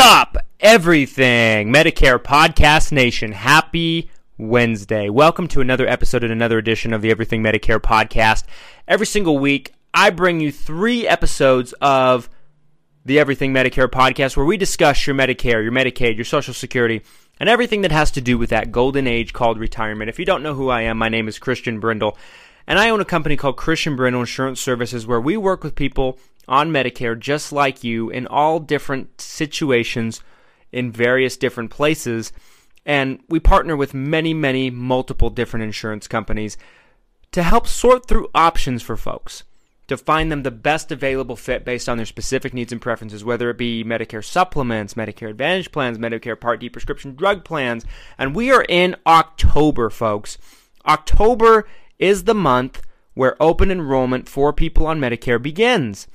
Up, everything Medicare Podcast Nation? Happy Wednesday. Welcome to another episode and another edition of the Everything Medicare Podcast. Every single week, I bring you three episodes of the Everything Medicare Podcast where we discuss your Medicare, your Medicaid, your Social Security, and everything that has to do with that golden age called retirement. If you don't know who I am, my name is Christian Brindle, and I own a company called Christian Brindle Insurance Services where we work with people on Medicare just like you in all different situations in various different places. And we partner with many, many multiple different insurance companies to help sort through options for folks to find them the best available fit based on their specific needs and preferences, whether it be Medicare supplements, Medicare Advantage plans, Medicare Part D prescription drug plans. And we are in October, folks. October is the month where open enrollment for people on Medicare begins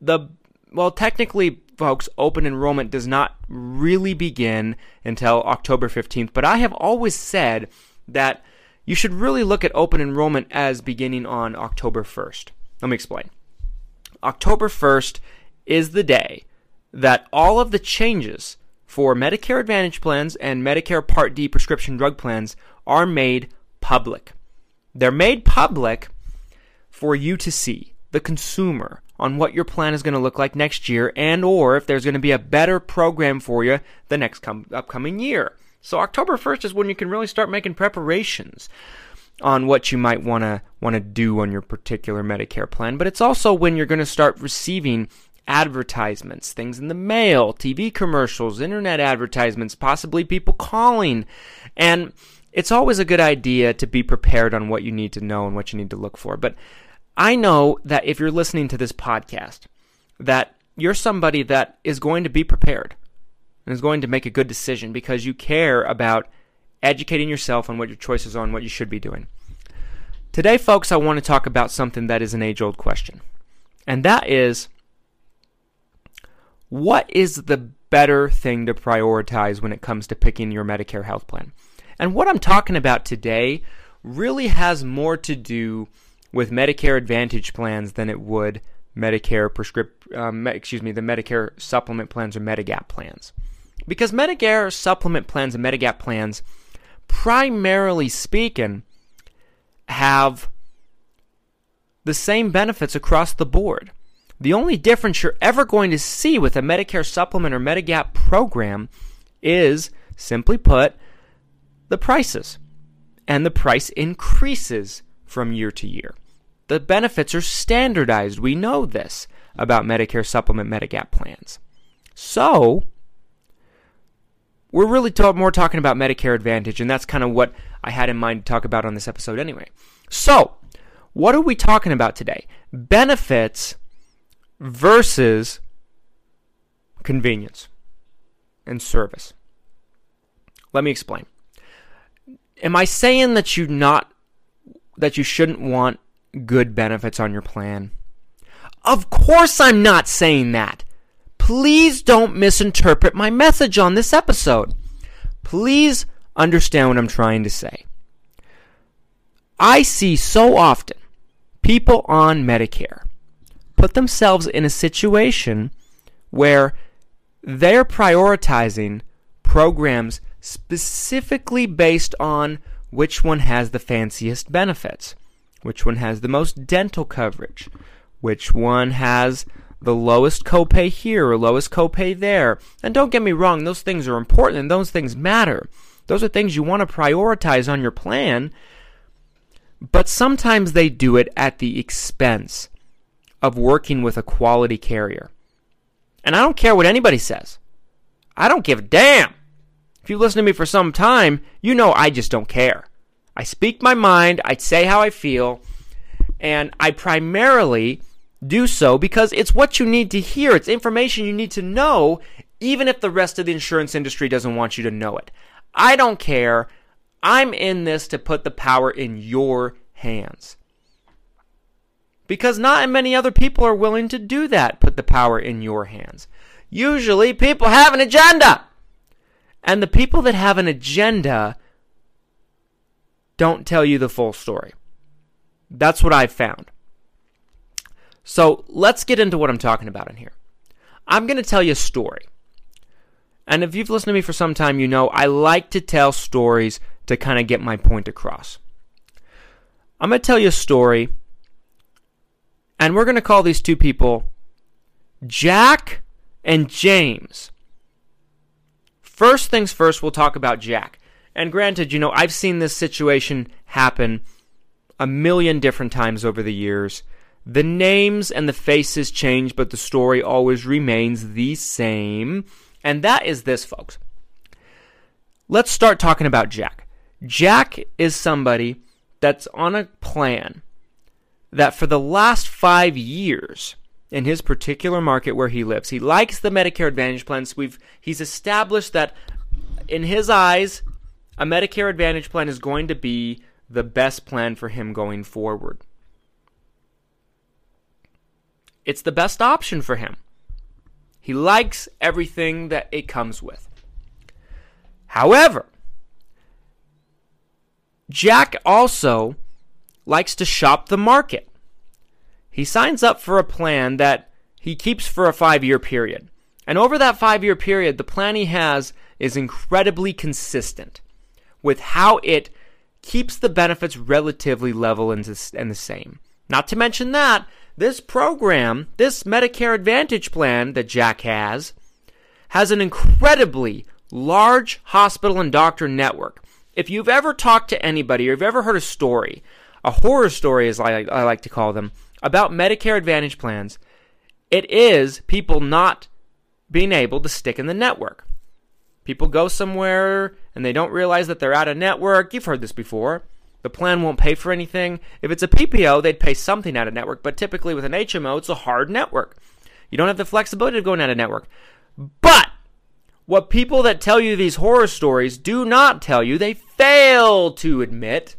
the well, technically, folks, open enrollment does not really begin until October 15th, but I have always said that you should really look at open enrollment as beginning on October 1st. Let me explain. October 1st is the day that all of the changes for Medicare Advantage plans and Medicare Part D prescription drug plans are made public. They're made public for you to see, the consumer, on what your plan is going to look like next year and or if there's going to be a better program for you the next com- upcoming year. So October 1st is when you can really start making preparations on what you might want to want to do on your particular Medicare plan, but it's also when you're going to start receiving advertisements, things in the mail, TV commercials, internet advertisements, possibly people calling. And it's always a good idea to be prepared on what you need to know and what you need to look for. But I know that if you're listening to this podcast, that you're somebody that is going to be prepared and is going to make a good decision because you care about educating yourself on what your choices are and what you should be doing. Today, folks, I want to talk about something that is an age old question, and that is what is the better thing to prioritize when it comes to picking your Medicare health plan? And what I'm talking about today really has more to do with Medicare Advantage plans than it would Medicare prescript, um, excuse me, the Medicare supplement plans or Medigap plans. Because Medicare supplement plans and Medigap plans, primarily speaking, have the same benefits across the board. The only difference you're ever going to see with a Medicare supplement or Medigap program is, simply put, the prices. And the price increases from year to year. The benefits are standardized. We know this about Medicare supplement Medigap plans. So, we're really more talking about Medicare Advantage, and that's kind of what I had in mind to talk about on this episode anyway. So, what are we talking about today? Benefits versus convenience and service. Let me explain. Am I saying that you're not that you shouldn't want good benefits on your plan. Of course, I'm not saying that. Please don't misinterpret my message on this episode. Please understand what I'm trying to say. I see so often people on Medicare put themselves in a situation where they're prioritizing programs specifically based on which one has the fanciest benefits which one has the most dental coverage, which one has the lowest copay here or lowest copay there. And don't get me wrong, those things are important and those things matter. Those are things you want to prioritize on your plan, but sometimes they do it at the expense of working with a quality carrier. And I don't care what anybody says. I don't give a damn. If you listen to me for some time, you know I just don't care. I speak my mind, I say how I feel, and I primarily do so because it's what you need to hear. It's information you need to know, even if the rest of the insurance industry doesn't want you to know it. I don't care. I'm in this to put the power in your hands. Because not many other people are willing to do that, put the power in your hands. Usually, people have an agenda. And the people that have an agenda don't tell you the full story. That's what I've found. So let's get into what I'm talking about in here. I'm going to tell you a story. And if you've listened to me for some time, you know I like to tell stories to kind of get my point across. I'm going to tell you a story, and we're going to call these two people Jack and James. First things first, we'll talk about Jack. And granted, you know, I've seen this situation happen a million different times over the years. The names and the faces change, but the story always remains the same. And that is this, folks. Let's start talking about Jack. Jack is somebody that's on a plan that for the last five years in his particular market where he lives, he likes the Medicare Advantage plans. We've he's established that in his eyes, a Medicare Advantage plan is going to be the best plan for him going forward. It's the best option for him. He likes everything that it comes with. However, Jack also likes to shop the market. He signs up for a plan that he keeps for a five year period. And over that five year period, the plan he has is incredibly consistent with how it keeps the benefits relatively level and the same. Not to mention that, this program, this Medicare Advantage plan that Jack has, has an incredibly large hospital and doctor network. If you've ever talked to anybody or you've ever heard a story, a horror story as I, I like to call them, about Medicare Advantage plans, it is people not being able to stick in the network. People go somewhere and they don't realize that they're out of network. You've heard this before. The plan won't pay for anything. If it's a PPO, they'd pay something out of network, but typically with an HMO, it's a hard network. You don't have the flexibility of going out of network. But what people that tell you these horror stories do not tell you, they fail to admit,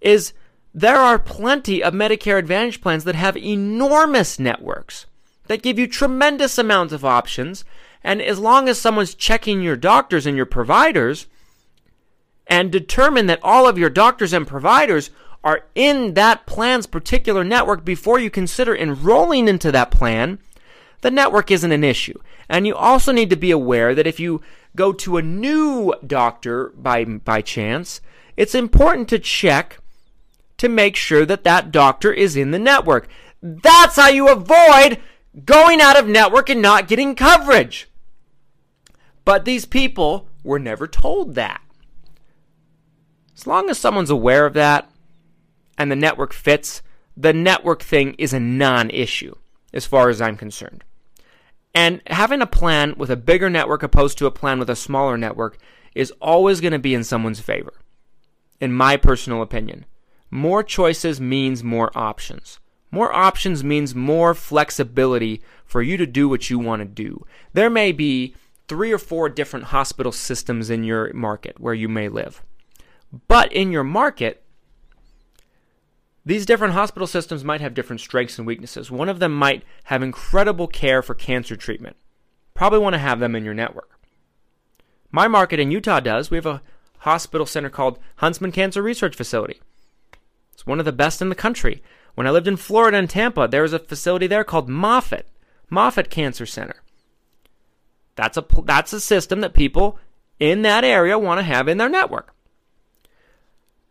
is there are plenty of Medicare Advantage plans that have enormous networks that give you tremendous amounts of options. And as long as someone's checking your doctors and your providers, and determine that all of your doctors and providers are in that plan's particular network before you consider enrolling into that plan, the network isn't an issue. And you also need to be aware that if you go to a new doctor by, by chance, it's important to check to make sure that that doctor is in the network. That's how you avoid going out of network and not getting coverage. But these people were never told that. As long as someone's aware of that and the network fits, the network thing is a non issue as far as I'm concerned. And having a plan with a bigger network opposed to a plan with a smaller network is always going to be in someone's favor, in my personal opinion. More choices means more options. More options means more flexibility for you to do what you want to do. There may be three or four different hospital systems in your market where you may live. But in your market, these different hospital systems might have different strengths and weaknesses. One of them might have incredible care for cancer treatment. Probably want to have them in your network. My market in Utah does. We have a hospital center called Huntsman Cancer Research Facility. It's one of the best in the country. When I lived in Florida and Tampa, there was a facility there called Moffitt, Moffitt Cancer Center. That's a that's a system that people in that area want to have in their network.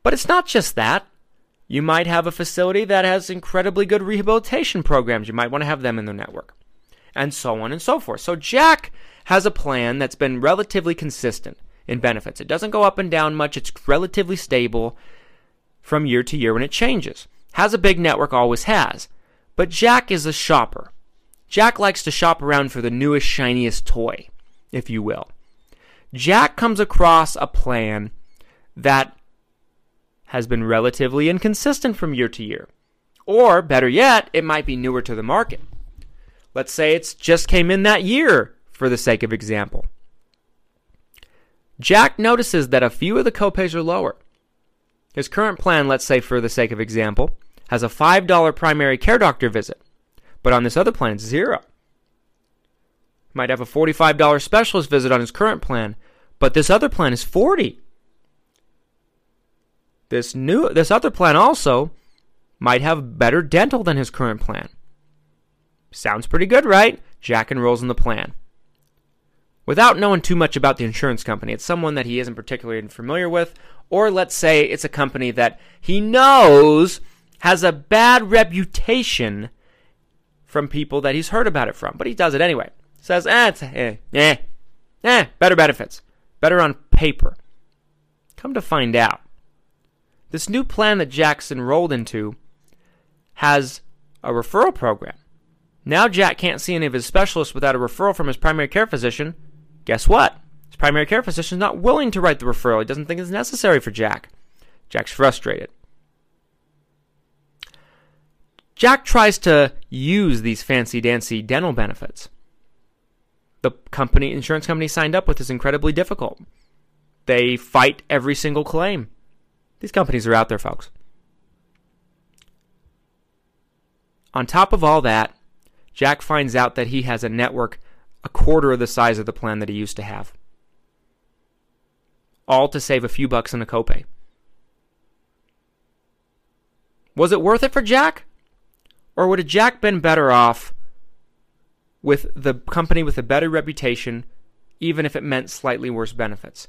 But it's not just that. You might have a facility that has incredibly good rehabilitation programs. You might want to have them in the network. And so on and so forth. So Jack has a plan that's been relatively consistent. in benefits. It doesn't go up and down much. It's relatively stable from year to year when it changes. Has a big network, always has. But Jack is a shopper. Jack likes to shop around for the newest, shiniest toy, if you will. Jack comes across a plan that has been relatively inconsistent from year to year. Or, better yet, it might be newer to the market. Let's say it's just came in that year, for the sake of example. Jack notices that a few of the copays are lower. His current plan, let's say for the sake of example, has a $5 primary care doctor visit, but on this other plan it's zero. Might have a $45 specialist visit on his current plan, but this other plan is 40. This new this other plan also might have better dental than his current plan. Sounds pretty good, right? Jack enrolls in the plan. Without knowing too much about the insurance company, it's someone that he isn't particularly familiar with, or let's say it's a company that he knows has a bad reputation from people that he's heard about it from, but he does it anyway. Says, eh, it's, eh, eh, eh, better benefits, better on paper. Come to find out, this new plan that Jack's enrolled into has a referral program. Now Jack can't see any of his specialists without a referral from his primary care physician. Guess what? His primary care physician is not willing to write the referral. He doesn't think it's necessary for Jack. Jack's frustrated. Jack tries to use these fancy dancy dental benefits. The company, insurance company signed up with is incredibly difficult. They fight every single claim. These companies are out there, folks. On top of all that, Jack finds out that he has a network a quarter of the size of the plan that he used to have. All to save a few bucks in a copay. Was it worth it for Jack? Or would have Jack been better off with the company with a better reputation, even if it meant slightly worse benefits?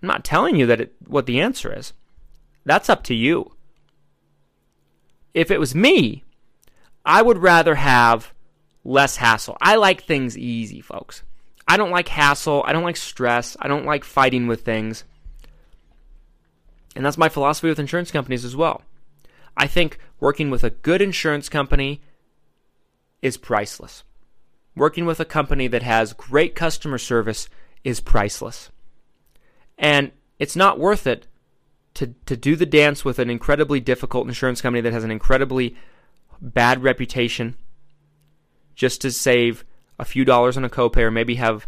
I'm not telling you that it, what the answer is. That's up to you. If it was me, I would rather have less hassle. I like things easy, folks. I don't like hassle. I don't like stress. I don't like fighting with things. And that's my philosophy with insurance companies as well. I think working with a good insurance company is priceless. Working with a company that has great customer service is priceless. And it's not worth it to, to do the dance with an incredibly difficult insurance company that has an incredibly bad reputation just to save a few dollars on a copay or maybe have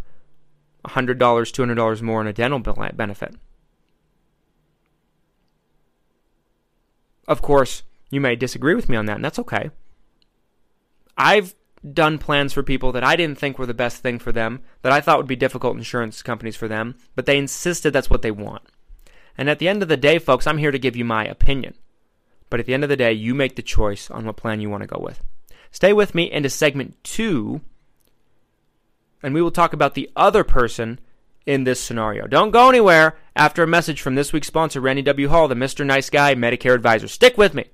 $100, $200 more in a dental benefit. Of course, you may disagree with me on that, and that's okay. I've done plans for people that I didn't think were the best thing for them, that I thought would be difficult insurance companies for them, but they insisted that's what they want. And at the end of the day, folks, I'm here to give you my opinion. But at the end of the day, you make the choice on what plan you want to go with. Stay with me into segment two, and we will talk about the other person in this scenario. Don't go anywhere after a message from this week's sponsor, Randy W. Hall, the Mr. Nice Guy Medicare Advisor. Stick with me.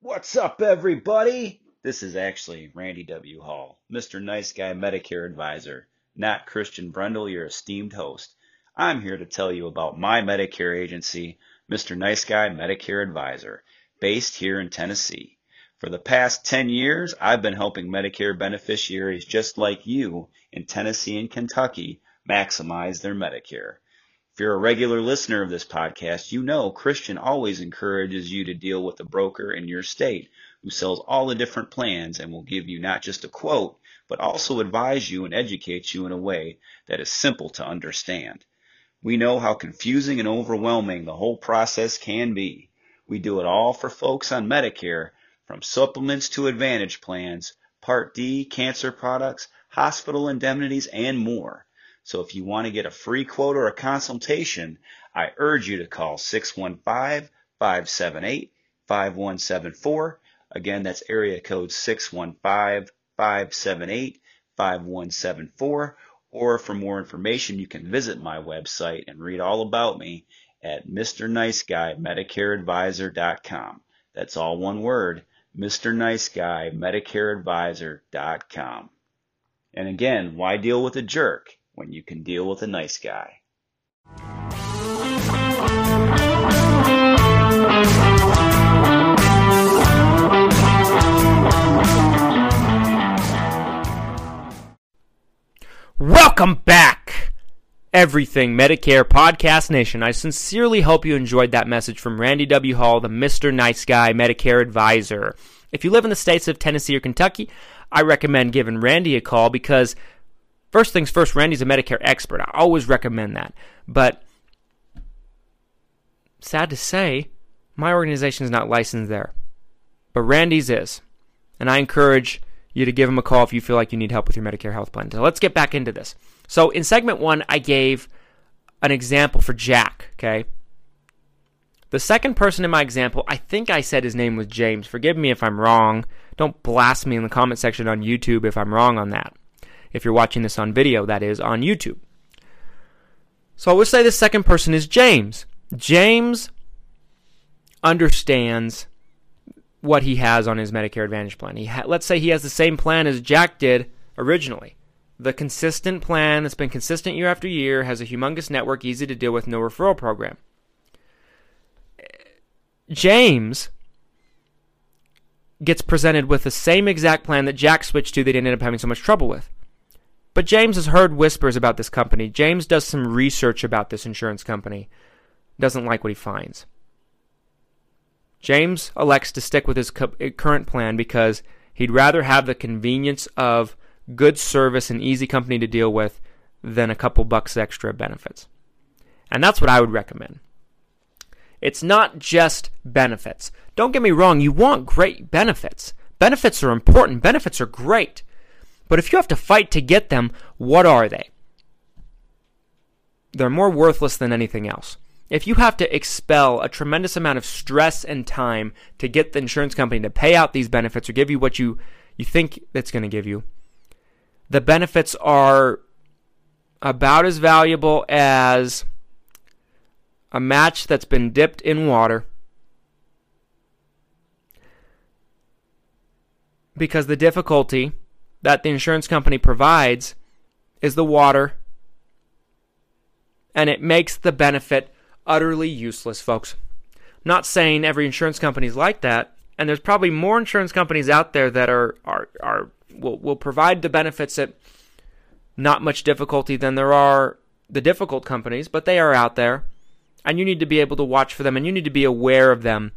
What's up, everybody? This is actually Randy W. Hall, Mr. Nice Guy Medicare Advisor, not Christian Brindle, your esteemed host. I'm here to tell you about my Medicare agency, Mr. Nice Guy Medicare Advisor, based here in Tennessee. For the past 10 years, I've been helping Medicare beneficiaries just like you in Tennessee and Kentucky maximize their Medicare. If you're a regular listener of this podcast, you know Christian always encourages you to deal with a broker in your state who sells all the different plans and will give you not just a quote, but also advise you and educate you in a way that is simple to understand. We know how confusing and overwhelming the whole process can be. We do it all for folks on Medicare, from supplements to advantage plans, Part D, cancer products, hospital indemnities, and more. So if you want to get a free quote or a consultation, I urge you to call 615-578-5174. Again, that's area code 615-578-5174. Or for more information, you can visit my website and read all about me at MrNiceGuyMedicareAdvisor.com. That's all one word, MrNiceGuyMedicareAdvisor.com. And again, why deal with a jerk when you can deal with a nice guy? Welcome back, everything Medicare Podcast Nation. I sincerely hope you enjoyed that message from Randy W. Hall, the Mr. Nice Guy Medicare advisor. If you live in the states of Tennessee or Kentucky, I recommend giving Randy a call because, first things first, Randy's a Medicare expert. I always recommend that. But, sad to say, my organization is not licensed there. But Randy's is. And I encourage you to give him a call if you feel like you need help with your Medicare health plan. So let's get back into this. So in segment one, I gave an example for Jack, okay? The second person in my example, I think I said his name was James. Forgive me if I'm wrong. Don't blast me in the comment section on YouTube if I'm wrong on that. If you're watching this on video, that is on YouTube. So I would say the second person is James. James understands what he has on his Medicare Advantage plan. He ha- let's say he has the same plan as Jack did originally. The consistent plan that's been consistent year after year has a humongous network, easy to deal with, no referral program. James gets presented with the same exact plan that Jack switched to that he ended up having so much trouble with. But James has heard whispers about this company. James does some research about this insurance company. Doesn't like what he finds. James elects to stick with his current plan because he'd rather have the convenience of good service and easy company to deal with than a couple bucks extra benefits. And that's what I would recommend. It's not just benefits. Don't get me wrong, you want great benefits. Benefits are important, benefits are great. But if you have to fight to get them, what are they? They're more worthless than anything else. If you have to expel a tremendous amount of stress and time to get the insurance company to pay out these benefits or give you what you, you think it's going to give you, the benefits are about as valuable as a match that's been dipped in water. Because the difficulty that the insurance company provides is the water, and it makes the benefit utterly useless, folks. Not saying every insurance company is like that, and there's probably more insurance companies out there that are are are will will provide the benefits at not much difficulty than there are the difficult companies, but they are out there, and you need to be able to watch for them, and you need to be aware of them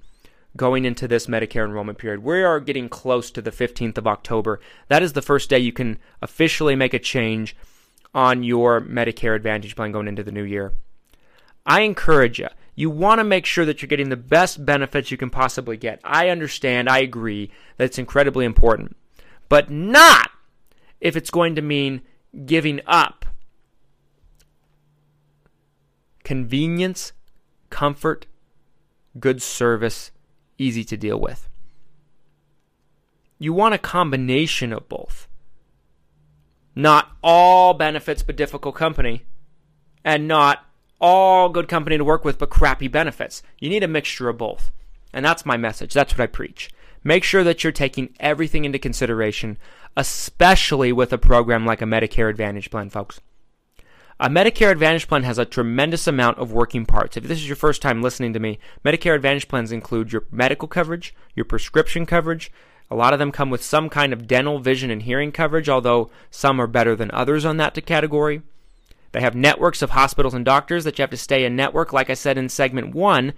going into this Medicare enrollment period. We are getting close to the 15th of October. That is the first day you can officially make a change on your Medicare Advantage plan going into the new year. I encourage you. You want to make sure that you're getting the best benefits you can possibly get. I understand, I agree that it's incredibly important, but not if it's going to mean giving up convenience, comfort, good service, easy to deal with. You want a combination of both. Not all benefits but difficult company, and not all good company to work with, but crappy benefits. You need a mixture of both. And that's my message. That's what I preach. Make sure that you're taking everything into consideration, especially with a program like a Medicare Advantage plan, folks. A Medicare Advantage plan has a tremendous amount of working parts. If this is your first time listening to me, Medicare Advantage plans include your medical coverage, your prescription coverage. A lot of them come with some kind of dental, vision, and hearing coverage, although some are better than others on that category. They have networks of hospitals and doctors that you have to stay in network. Like I said in segment one,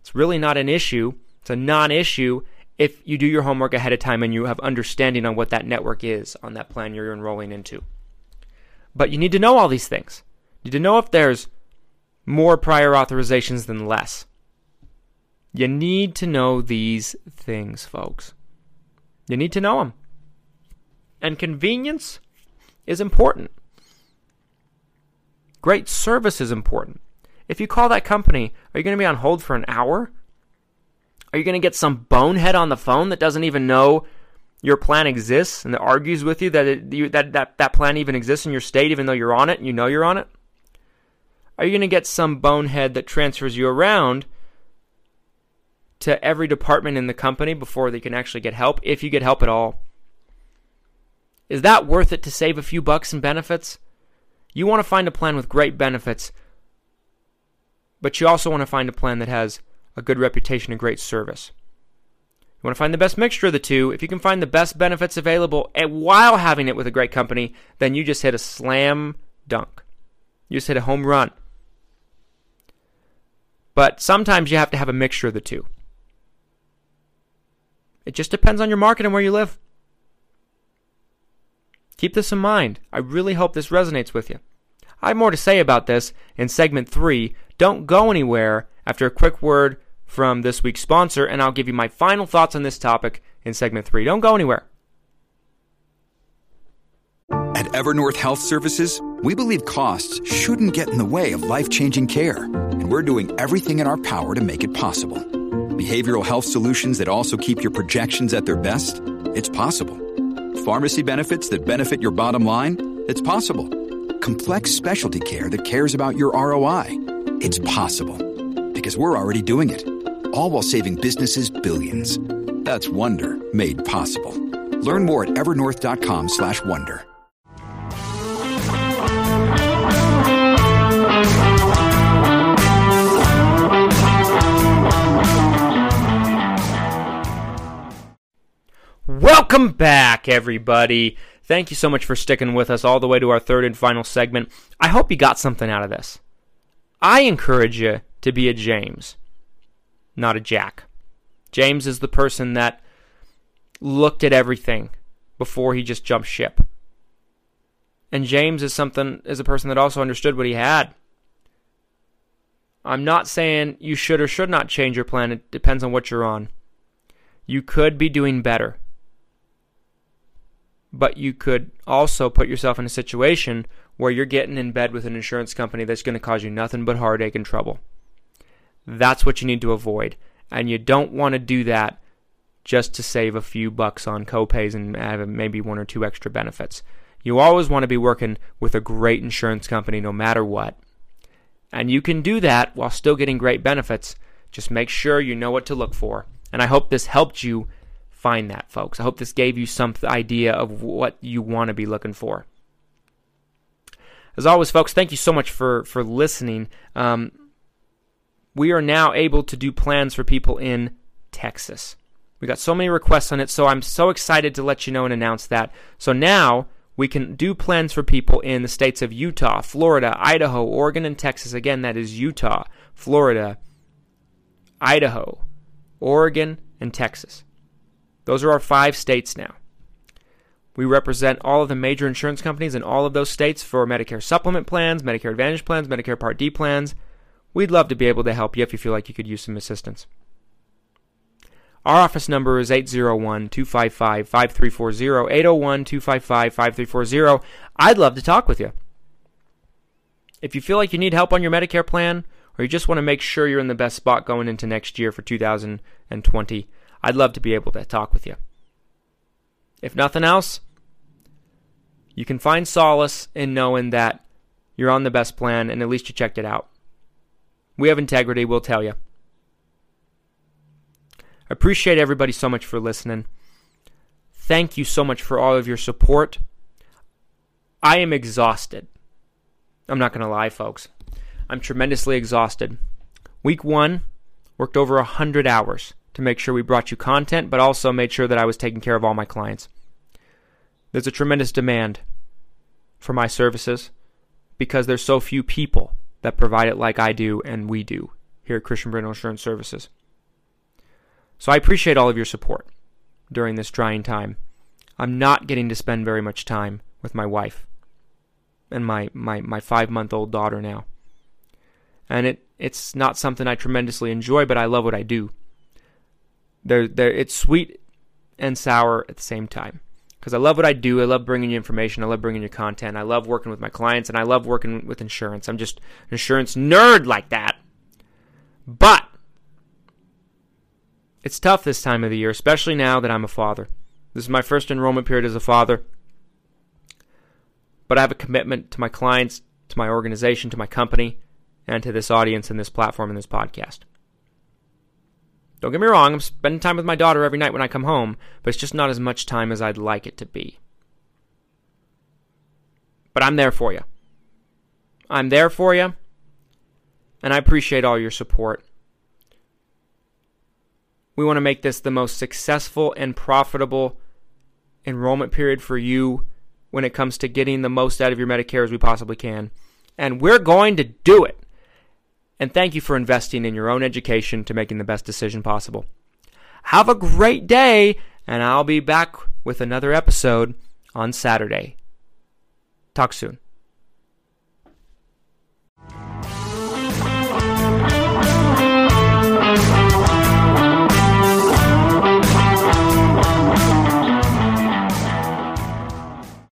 it's really not an issue. It's a non issue if you do your homework ahead of time and you have understanding on what that network is on that plan you're enrolling into. But you need to know all these things. You need to know if there's more prior authorizations than less. You need to know these things, folks. You need to know them. And convenience is important. Great service is important. If you call that company, are you going to be on hold for an hour? Are you going to get some bonehead on the phone that doesn't even know your plan exists and that argues with you that it, you, that, that that plan even exists in your state, even though you're on it and you know you're on it? Are you going to get some bonehead that transfers you around to every department in the company before they can actually get help, if you get help at all? Is that worth it to save a few bucks in benefits? You want to find a plan with great benefits, but you also want to find a plan that has a good reputation and great service. You want to find the best mixture of the two. If you can find the best benefits available eh, while having it with a great company, then you just hit a slam dunk. You just hit a home run. But sometimes you have to have a mixture of the two. It just depends on your market and where you live. Keep this in mind. I really hope this resonates with you. I have more to say about this in segment three. Don't go anywhere after a quick word from this week's sponsor, and I'll give you my final thoughts on this topic in segment three. Don't go anywhere. At Evernorth Health Services, we believe costs shouldn't get in the way of life changing care, and we're doing everything in our power to make it possible. Behavioral health solutions that also keep your projections at their best? It's possible. Pharmacy benefits that benefit your bottom line? It's possible. Complex specialty care that cares about your ROI? It's possible. Because we're already doing it. All while saving businesses billions. That's Wonder made possible. Learn more at evernorth.com/wonder. Welcome back, everybody. Thank you so much for sticking with us all the way to our third and final segment. I hope you got something out of this. I encourage you to be a James, not a Jack. James is the person that looked at everything before he just jumped ship. And James is something is a person that also understood what he had. I'm not saying you should or should not change your plan. It depends on what you're on. You could be doing better but you could also put yourself in a situation where you're getting in bed with an insurance company that's going to cause you nothing but heartache and trouble. That's what you need to avoid. And you don't want to do that just to save a few bucks on copays and maybe one or two extra benefits. You always want to be working with a great insurance company no matter what. And you can do that while still getting great benefits. Just make sure you know what to look for. And I hope this helped you find that, folks. I hope this gave you some idea of what you want to be looking for. As always, folks, thank you so much for for listening. Um, we are now able to do plans for people in Texas. We got so many requests on it, so I'm so excited to let you know and announce that. So now we can do plans for people in the states of Utah, Florida, Idaho, Oregon, and Texas. Again, that is Utah, Florida, Idaho, Oregon, and Texas. Those are our five states now. We represent all of the major insurance companies in all of those states for Medicare supplement plans, Medicare Advantage plans, Medicare Part D plans. We'd love to be able to help you if you feel like you could use some assistance. Our office number is 801 255 5340. 801 255 5340. I'd love to talk with you. If you feel like you need help on your Medicare plan, or you just want to make sure you're in the best spot going into next year for 2020, I'd love to be able to talk with you. If nothing else, you can find solace in knowing that you're on the best plan and at least you checked it out. We have integrity, we'll tell you. I appreciate everybody so much for listening. Thank you so much for all of your support. I am exhausted. I'm not going to lie, folks. I'm tremendously exhausted. Week one, worked over 100 hours to make sure we brought you content, but also made sure that I was taking care of all my clients. There's a tremendous demand for my services because there's so few people that provide it like I do and we do here at Christian Brindle Insurance Services. So I appreciate all of your support during this trying time. I'm not getting to spend very much time with my wife and my, my, my five month old daughter now. And it, it's not something I tremendously enjoy, but I love what I do. They're, they're, it's sweet and sour at the same time. Because I love what I do. I love bringing you information. I love bringing you content. I love working with my clients, and I love working with insurance. I'm just an insurance nerd like that. But it's tough this time of the year, especially now that I'm a father. This is my first enrollment period as a father. But I have a commitment to my clients, to my organization, to my company, and to this audience and this platform and this podcast. Don't get me wrong, I'm spending time with my daughter every night when I come home, but it's just not as much time as I'd like it to be. but I'm there for you. I'm there for you, and I appreciate all your support. We want to make this the most successful and profitable enrollment period for you when it comes to getting the most out of your Medicare as we possibly can. And we're going to do it. And thank you for investing in your own education to making the best decision possible. Have a great day, and I'll be back with another episode on Saturday. Talk soon.